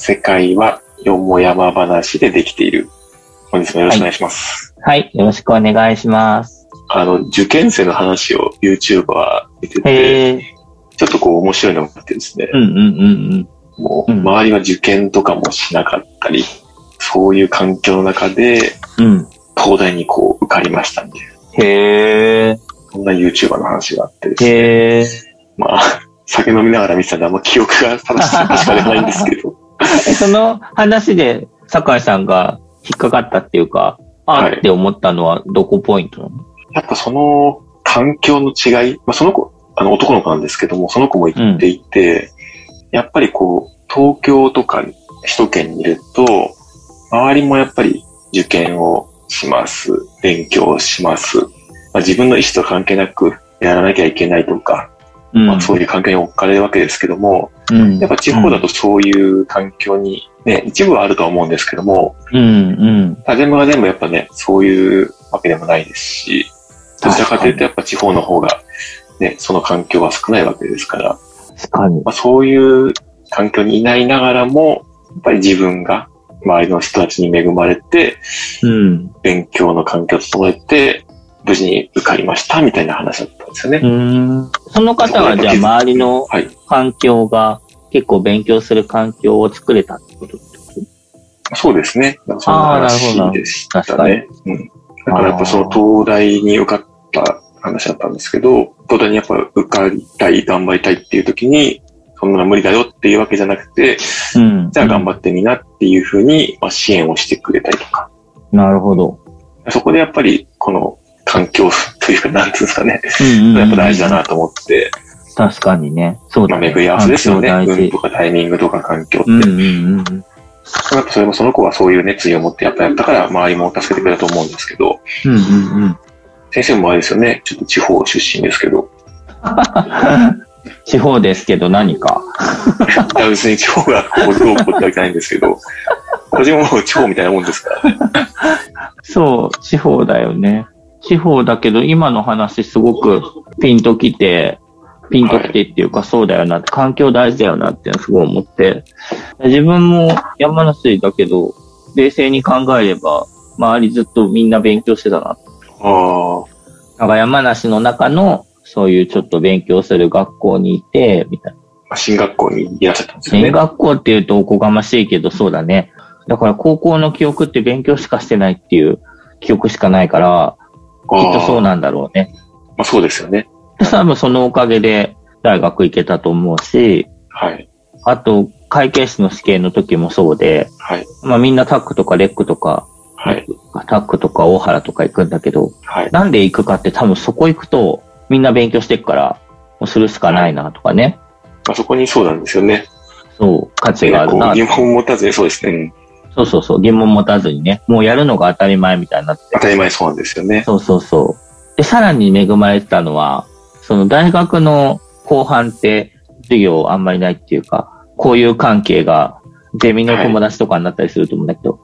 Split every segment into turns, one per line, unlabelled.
世界はよもやま話でできている本日もよろしくお願いします、
はい、はい、よろしくお願いします
あの受験生の話を YouTuber は見ててちょっとこう面白いのがあってですね、
うんうんうんうん
もう、周りは受験とかもしなかったり、そういう環境の中で、
うん、
東大にこう受かりましたんで。
へー。
そんな YouTuber の話があってです
ね。へー。
まあ、酒飲みながら見てたんであんま記憶が正しいかしかないんですけど。
その話で、酒井さんが引っかかったっていうか、あって思ったのはどこポイントなの、はい、
やっぱその環境の違い、まあ、その子、あの男の子なんですけども、その子も言っていて、やっぱりこう、東京とか首都圏にいると、周りもやっぱり受験をします。勉強します。まあ、自分の意思と関係なくやらなきゃいけないとか、うん、まあ、そういう環境に置かれるわけですけども、うん、やっぱ地方だとそういう環境にね、一部はあるとは思うんですけども、
うんうん、
全部が全部やっぱね、そういうわけでもないですし、どちらかというとやっぱ地方の方がね、その環境は少ないわけですから、
確かに。
まあ、そういう環境にいないながらも、やっぱり自分が周りの人たちに恵まれて、
うん、
勉強の環境を整えて、無事に受かりましたみたいな話だったんですよね。
うんその方はじゃあ周りの環境が結構勉強する環境を作れたってこと
そうですね。そんな話でしたね。うん。だからやっぱその東大に受かった話だったんですけど、東大にやっぱ受かりたい、頑張りたいっていう時に、そんなの無理だよっていうわけじゃなくて、
うん、
じゃあ頑張ってみなっていうふうに、まあ、支援をしてくれたりとか。
なるほど。
そこでやっぱり、この環境というか、なんていうんですかね。やっぱ大事だなと思って。
確かにね。そうだね。
巡り合わせですよね。運とかタイミングとか環境って。うんうんうんやっぱそれもその子はそういう熱意を持ってやっぱやったから周りも助けてくれたと思うんですけど。
うんうんうん。
先生もあれですよね。ちょっと地方出身ですけど。
地方ですけど何か
いや、別に地方がこうどうこうってわけじゃないんですけど、私も地方みたいなもんですから。
そう、地方だよね。地方だけど、今の話すごくピンときて、ピンときてっていうか、そうだよなって、環境大事だよなってすごい思って、自分も山梨だけど、冷静に考えれば、周りずっとみんな勉強してたな。あ
あ。
なんか山梨の中のそういうちょっと勉強する学校にいて、みたい
な。進学校にいらっしゃったんですよね。
進学校っていうとおこがましいけど、そうだね。だから高校の記憶って勉強しかしてないっていう記憶しかないから、きっとそうなんだろうね。
まあそうですよね。
多分そのおかげで大学行けたと思うし、
はい。
あと、会計士の試験の時もそうで、
はい。
まあみんなタックとかレックとか、
はい。
タックとか大原とか行くんだけど、
はい。
なんで行くかって多分そこ行くと、みんな勉強していくから、もうするしかないなとかね。
あそこにそうなんですよね。
そう、価値があるな。
疑問持たずに、そうですね。
そうそうそう、疑問持たずにね、もうやるのが当たり前みたいになって。
当たり前そうなんですよね。
そうそうそう。で、さらに恵まれてたのは、その大学の後半って授業あんまりないっていうか、こういう関係がゼミの友達とかになったりすると思うんだけど、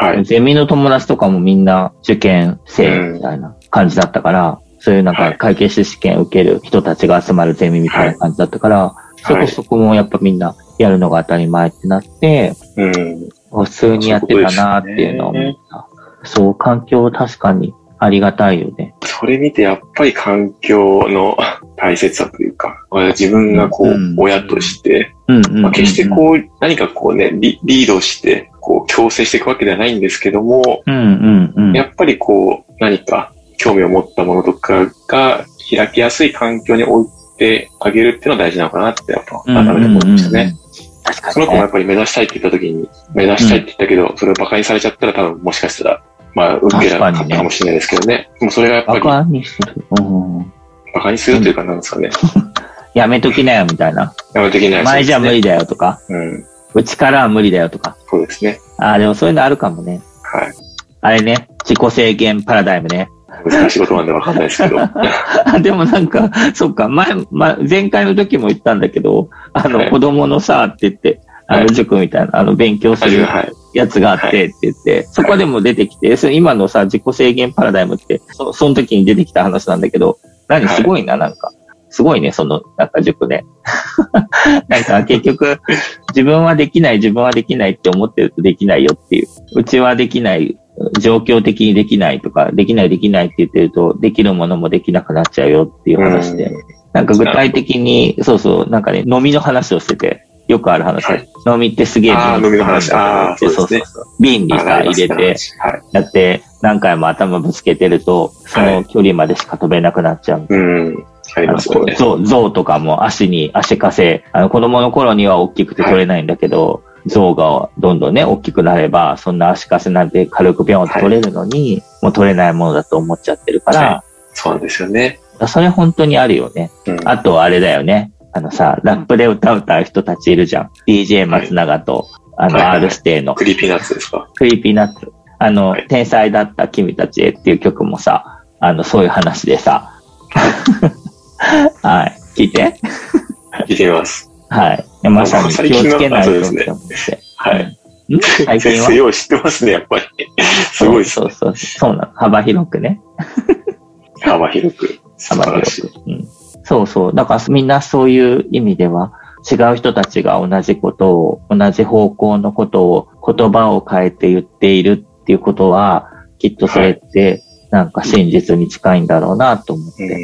はい。
ゼミの友達とかもみんな受験生みたいな感じだったから、そういうなんか会計士試験受ける人たちが集まるゼミみたいな感じだったから、そこそこもやっぱみんなやるのが当たり前ってなって、
うん、
普通にやってたなっていうのを思った。そう、ね、環境確かにありがたいよね。
それ見てやっぱり環境の大切さというか、自分がこう、親として、ま決してこう、何かこうねリ、リードして、こう、強制していくわけではないんですけども、やっぱりこう、何か興味を持ったものとかが開きやすい環境に置いてあげるっていうのは大事なのかなって、やっぱ改めて思いましたね。その子もやっぱり目指したいって言った時に、目指したいって言ったけど、それを馬鹿にされちゃったら多分もしかしたら、まあ、受けなかったかもしれないですけどね。もうそれがやっぱり。
馬鹿にする。うん、
馬鹿にするというか、なんですかね。
やめときなよ、みたいな。
やめときなよ。
前じゃ無理だよとか。
うん。
うちからは無理だよとか。
そうですね。
ああ、でもそういうのあるかもね。
はい。
あれね、自己制限パラダイムね。
難しいことなんでわかんないですけど。
でもなんか、そっか、前、ま、前回の時も言ったんだけど、あの、はい、子供のさ、って言って、あの、塾みたいな、あの、勉強するやつがあってって言って、そこでも出てきて、今のさ、自己制限パラダイムって、そその時に出てきた話なんだけど、何すごいな、なんか。すごいね、その、なんか塾ね。なんか結局、自分はできない、自分はできないって思ってるとできないよっていう。うちはできない、状況的にできないとか、できないできないって言ってると、できるものもできなくなっちゃうよっていう話で。なんか具体的に、そうそう、なんかね、飲みの話をしてて、よくある話。はい、飲みってすげえ
瓶の話だ
そうそうそう。瓶にさ、入れて、やって、何回も頭ぶつけてると、その距離までしか飛べなくなっちゃう。
うん。ありまね。
象、象とかも足に、足かせ、あの子供の頃には大きくて取れないんだけど、象がどんどんね、大きくなれば、そんな足かせなんて軽くビョンと取れるのに、はい、もう取れないものだと思っちゃってるから。はい、
そうなんですよね。
それ本当にあるよね。うん、あと、あれだよね。あのさ、ラップで歌う歌う人たちいるじゃん。DJ 松永と、あの、 R-指定の。
Creepy Nuts ですか？
Creepy Nuts。あの、天才だった君たちへっていう曲もさ、あの、そういう話でさ。はい。聞いて
聞いてみます。
はい。まさに気をつけないとって思って。
ね、はい。最近は？先生よう知ってますね、やっぱり。すごい
そうそうそう。なの。幅広くね。
幅広く。幅広く。
うん。そうそう。だからみんなそういう意味では、違う人たちが同じことを、同じ方向のことを、言葉を変えて言っているっていうことは、きっとそれって、なんか真実に近いんだろうなと思って。だ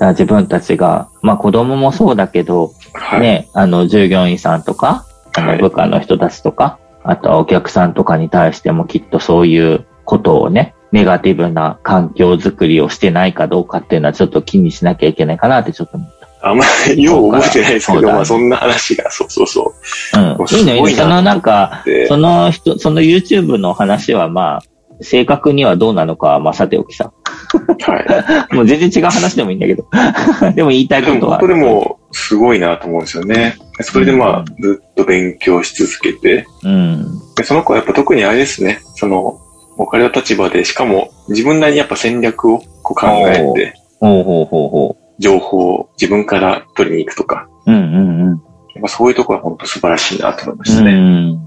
自分たちが、まあ子供もそうだけど、はい、ね、あの従業員さんとか、あの部下の人たちとか、はい、あとはお客さんとかに対してもきっとそういうことをね、ネガティブな環境づくりをしてないかどうかっていうのはちょっと気にしなきゃいけないかなってちょっと思った。
あんまりよう覚えてないですけど、まあそんな話が、そうそうそ
う。うん。いいのいいの。そのなんか、その人、その YouTube の話はまあ、正確にはどうなのかは、まあ、さておきさ。はい。もう全然違う話でもいいんだけど。でも言いたいことは。
これもすごいなと思うんですよね。それでまあ、ずっと勉強し続けて。うん。でその子はやっぱ特にあれですね。その、お金の立場で、しかも自分なりにやっぱ戦略をこう考えて。
ほうほうほうほう。
情報を自分から取りに行くとか。うんうんうん。やっぱそういうところは本当素晴らしいなと思いましたね。うん。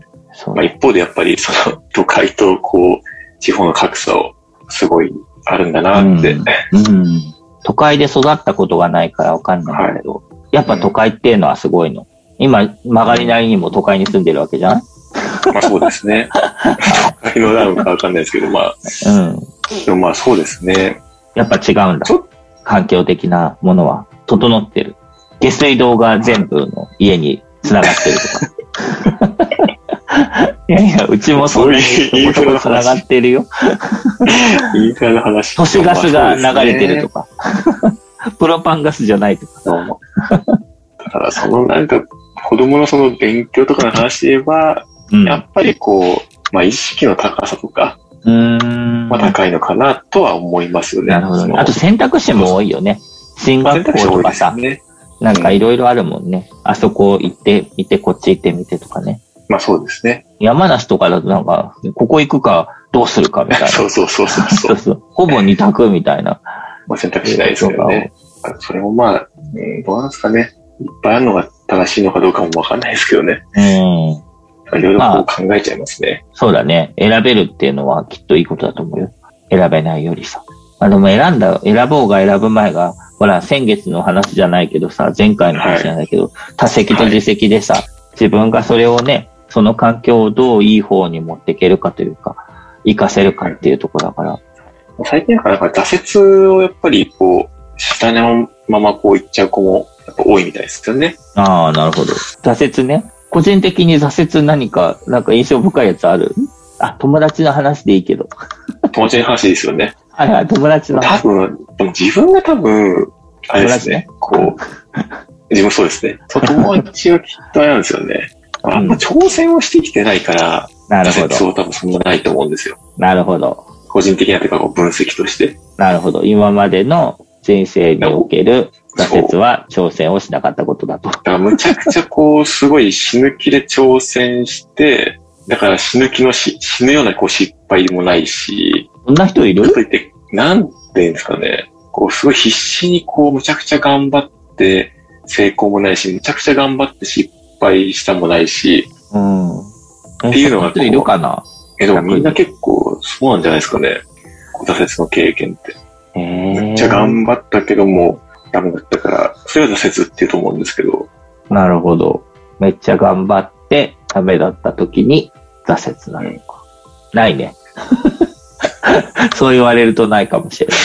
まあ一方でやっぱりその都会とこう、地方の格差をすごいあるんだなって、うん。うん。
都会で育ったことがないからわかんないんだけど、はい、やっぱ都会っていうのはすごいの。今、曲がりなりにも都会に住んでるわけじゃん
まあそうですね。都会のダウンかわかんないですけど、まあ。うん。でもまあそうですね。
やっぱ違うんだ。環境的なものは整ってる。下水道が全部の家に繋がってるとか。いやいや、うちもそういうとこ繋がってるよ。
インフラの話。
都市ガスが流れてるとか。プロパンガスじゃないとか。
だからそのなんか、子供のその勉強とかの話で言えば、うん、やっぱりこう、まあ意識の高さとか、うんまあ高いのかなとは思いますよね。
なるほど、ね、あと選択肢も多いよね。進学校とかさ。ね、なんかいろいろあるもんね。あそこ行ってみて、こっち行ってみてとかね。
まあそうですね。
山梨とかだとなんか、ここ行くかどうするかみたいな。
そうそうそうそうそう そう
ほぼ二択みたいな。
まあ選択肢ないですけどね。それもまあ、うん、どうなんですかね。いっぱいあるのが正しいのかどうかもわかんないですけどね。うん。いろいろこう考えちゃいますね、
まあ、そうだね。選べるっていうのはきっといいことだと思うよ。選べないよりさ。あでも選んだ、選ぼうが選ぶ前が、ほら、先月の話じゃないけどさ、前回の話じゃないけど、はい、多席と自席でさ、はい、自分がそれをね、その環境をどういい方に持っていけるかというか、活かせるかっていうところだから。
最近なんか、なんか挫折をやっぱりこう、下のままこういっちゃう子もやっぱ多いみたいですよね。
ああ、なるほど。挫折ね。個人的に挫折何か、なんか印象深いやつある？あ、友達の話でいいけど。
友達の話ですよね。
はいはい、友達の
話。多分、でも自分が多分、あれですね。こう、自分そうですね。友達はきっとあれなんですよね。あんま挑戦をしてきてないから、
なるほど。
そう多分そんなないと思うんですよ。
なるほど。
個人的なというか分析として。
なるほど。今までの人生における挫折は挑戦をしなかったことだと。
だからむちゃくちゃこう、すごい死ぬ気で挑戦して、だから死ぬ気のし、死ぬようなこう失敗もないし。
そんな人いる？
といって、なんていうんですかね。こう、すごい必死にこう、むちゃくちゃ頑張って成功もないし、むちゃくちゃ頑張って失敗したもないし。
うん。
っていうのが
いるかな？
え、でもみんな結構そうなんじゃないですかね。挫折の経験って。めっちゃ頑張ったけども、ダメだったから、それは挫折っていうと思うんですけど。
なるほど。めっちゃ頑張ってダメだった時に挫折なのか。うん、ないね。そう言われるとないかもしれない。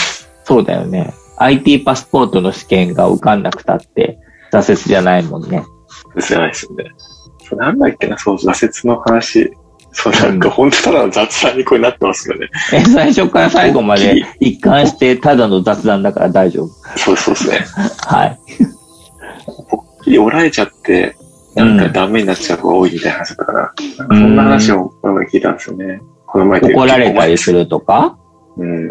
そうだよね。IT パスポートの試験が受かんなくたって挫折じゃないもんね。
じゃないですよね。なんだっけな、そう、挫折の話。そう、なんか本当ただの雑談にこうなってますよね。
え、最初から最後まで一貫してただの雑談だから大丈夫。
そうそうですね。
はい。
ぽっきり折られちゃって、なんかダメになっちゃう子が多いみたいな話だったから、うん、そんな話をこの前聞いたんですよね。この前
怒られたりするとか？
うん。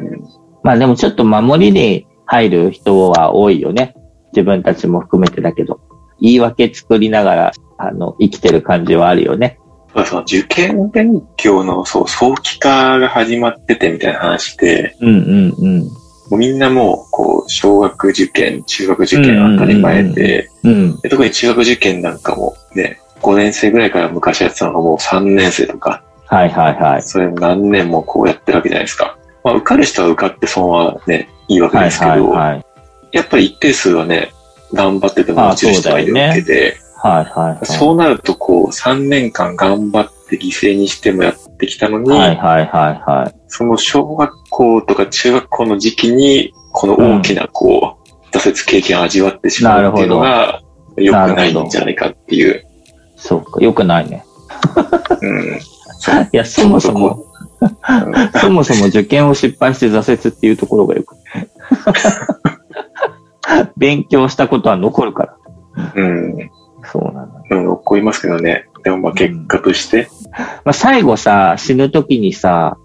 まあでもちょっと守りに入る人は多いよね。自分たちも含めてだけど。言い訳作りながら、あの、生きてる感じはあるよね。
その受験勉強の、そう、早期化が始まっててみたいな話で、
うんうんうん。も
うみんなもう、こう、小学受験、中学受験当たり前で、特に中学受験なんかもね、5年生ぐらいから昔やってたのがもう3年生とか、
はいはいはい。
それ何年もこうやってるわけじゃないですか。まあ、受かる人は受かって損はね、いいわけですけど、はいはいはい、やっぱり一定数はね、頑張ってても落ちる人がいるわけで、
はいはい、はい、
そうなると、こう、3年間頑張って犠牲にしてもやってきたのに、
はいはいはいはい。
その小学校とか中学校の時期に、この大きな、こう、うん、挫折経験を味わってしまうっていうのが、良くないんじゃないかっていう。
そうか、良くないね。
うん。い
や、そもそも、そもそも受験を失敗して挫折っていうところがよく。勉強したことは残るから。
うん。
そうなんだ。
うん、怒りますけどね。でもまあ結果として。うん、
まあ最後さ、死ぬ時にさ、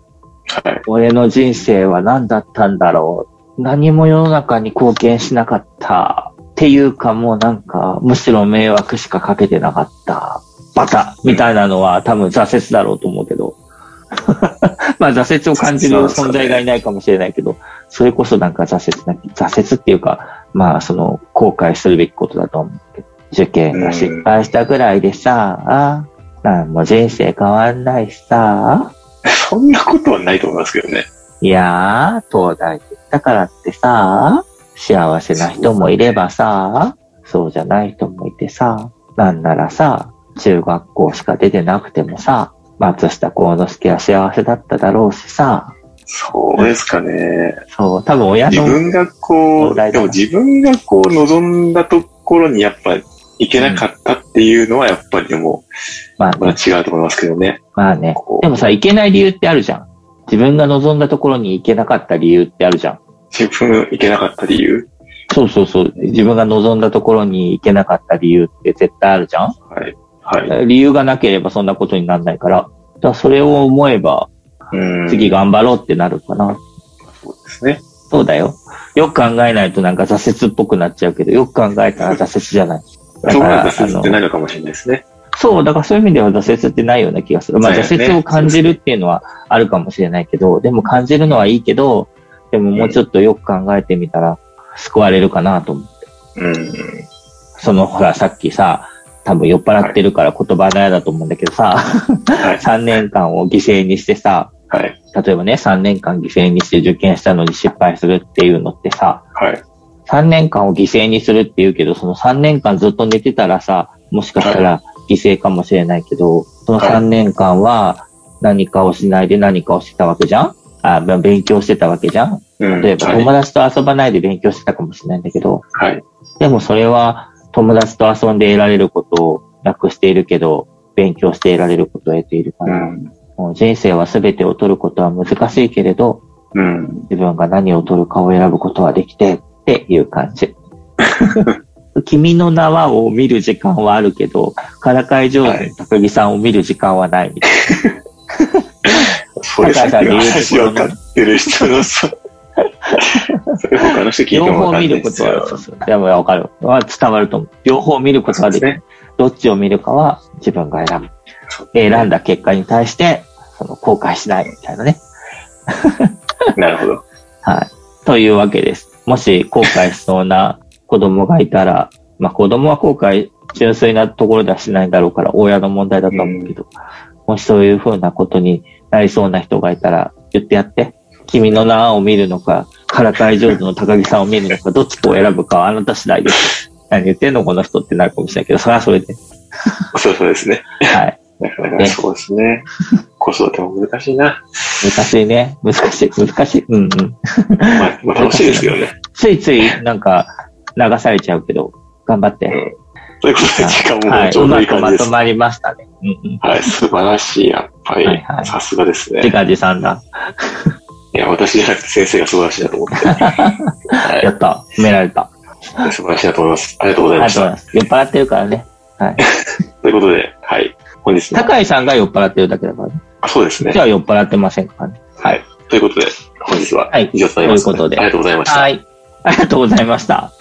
はい、
俺の人生は何だったんだろう。何も世の中に貢献しなかった。っていうかもうなんか、むしろ迷惑しかかけてなかった。バタみたいなのは多分挫折だろうと思うけど。まあ挫折を感じる存在がいないかもしれないけど、それこそなんか挫折な、挫折っていうか、まあその後悔するべきことだと思うけど。受験が失敗したぐらいでさ、なんも人生変わんないしさ。
そんなことはないと思いますけどね。
いやー、東大だからってさ、幸せな人もいればさ、そうじゃない人もいてさ、なんならさ、中学校しか出てなくてもさ、松下幸之助は幸せだっただろうしさ。
そうですかね。
そう、多分親の。
自分がこう、でも自分がこう望んだところにやっぱいけなかったっていうのはやっぱりでも、まあ、まあ違うと思いますけどね。
まあね。でもさ、いけない理由ってあるじゃん。自分が望んだところに行けなかった理由ってあるじゃん。
自分行けなかった理由？
そうそうそう。自分が望んだところに行けなかった理由って絶対あるじゃん
はい。は
い。理由がなければそんなことにならないから。だからそれを思えば、次頑張ろうってなるかな。
そうですね。
そうだよ。よく考えないとなんか挫折っぽくなっちゃうけど、よく考えたら挫折じゃない。
そこが挫折ってないのかもしれないですね。
そう、だからそういう意味では挫折ってないような気がする。まあ挫折を感じるっていうのはあるかもしれないけど、でも感じるのはいいけど、でももうちょっとよく考えてみたら救われるかなと思って。
うん。
その、ほら、さっきさ、多分酔っ払ってるから言葉のやだと思うんだけどさ、はい、3年間を犠牲にしてさ、
はい、
例えばね、3年間犠牲にして受験したのに失敗するっていうのってさ、
はい、
3年間を犠牲にするって言うけど、その3年間ずっと寝てたらさ、もしかしたら犠牲かもしれないけど、その3年間は何かをしないで何かをしてたわけじゃん？あ、勉強してたわけじゃん？例えば友達と遊ばないで勉強してたかもしれないんだけど、
はい。
でもそれは友達と遊んで得られることをなくしているけど、勉強して得られることを得ているから、うん、もう人生は全てを取ることは難しいけれど、
うん、
自分が何を取るかを選ぶことはできて、っていう感じ。君の名はを見る時間はあるけど、からかい上手の高木さんを見る時間はないみたいな。
それさっきの話分かってる人のさ、それ他の人聞いても
両方見ることは、そう。でもわかる。は伝わる。と思う。両方見る。ことができる。ね、どっちを見る。かは自分が選ぶ。選んだ結果に対して、その後悔しないみたいなね。
なるほど。
はい。というわけです。もし後悔しそうな子供がいたら、まあ子供は後悔純粋なところではしないんだろうから、親の問題だと思うけど、もしそういうふうなことになりそうな人がいたら、言ってやって。君の名を見るのか、からかい上手の高木さんを見るのか、どっちかを選ぶかはあなた次第です。何言ってんのこの人ってなるかもしれないけど、それはそれで。
そうそうですね。
はい。
なかなかそうですね。子育ても難しいな。
難しいね。難しい、難しい。うんうん。
まあ、まあ、楽しいですけどね。
ついつい、なんか、流されちゃうけど、頑張って。うん。
ということで、時間もちょうどいい感じです。
はい、まとまりましたね。
うんうん、はい、素晴らしい。やっぱり、はいはい、さすがですね。
自画自賛だ。
いや、私じゃなくて先生が素晴らしいなと思って。
はい、やった。褒められた。
素晴らしいなと思います。ありがとうございました。ありがとうござい
ます。酔っ払ってるからね。はい。
ということで、はい。
高井さんが酔っ払ってるだけだからね。
あ、そうですね。
じゃあ酔っ払ってませんからね。
はい。ということで、本日は以上となります、ね、
ということで。
ありがとうございました。
はい。ありがとうございました。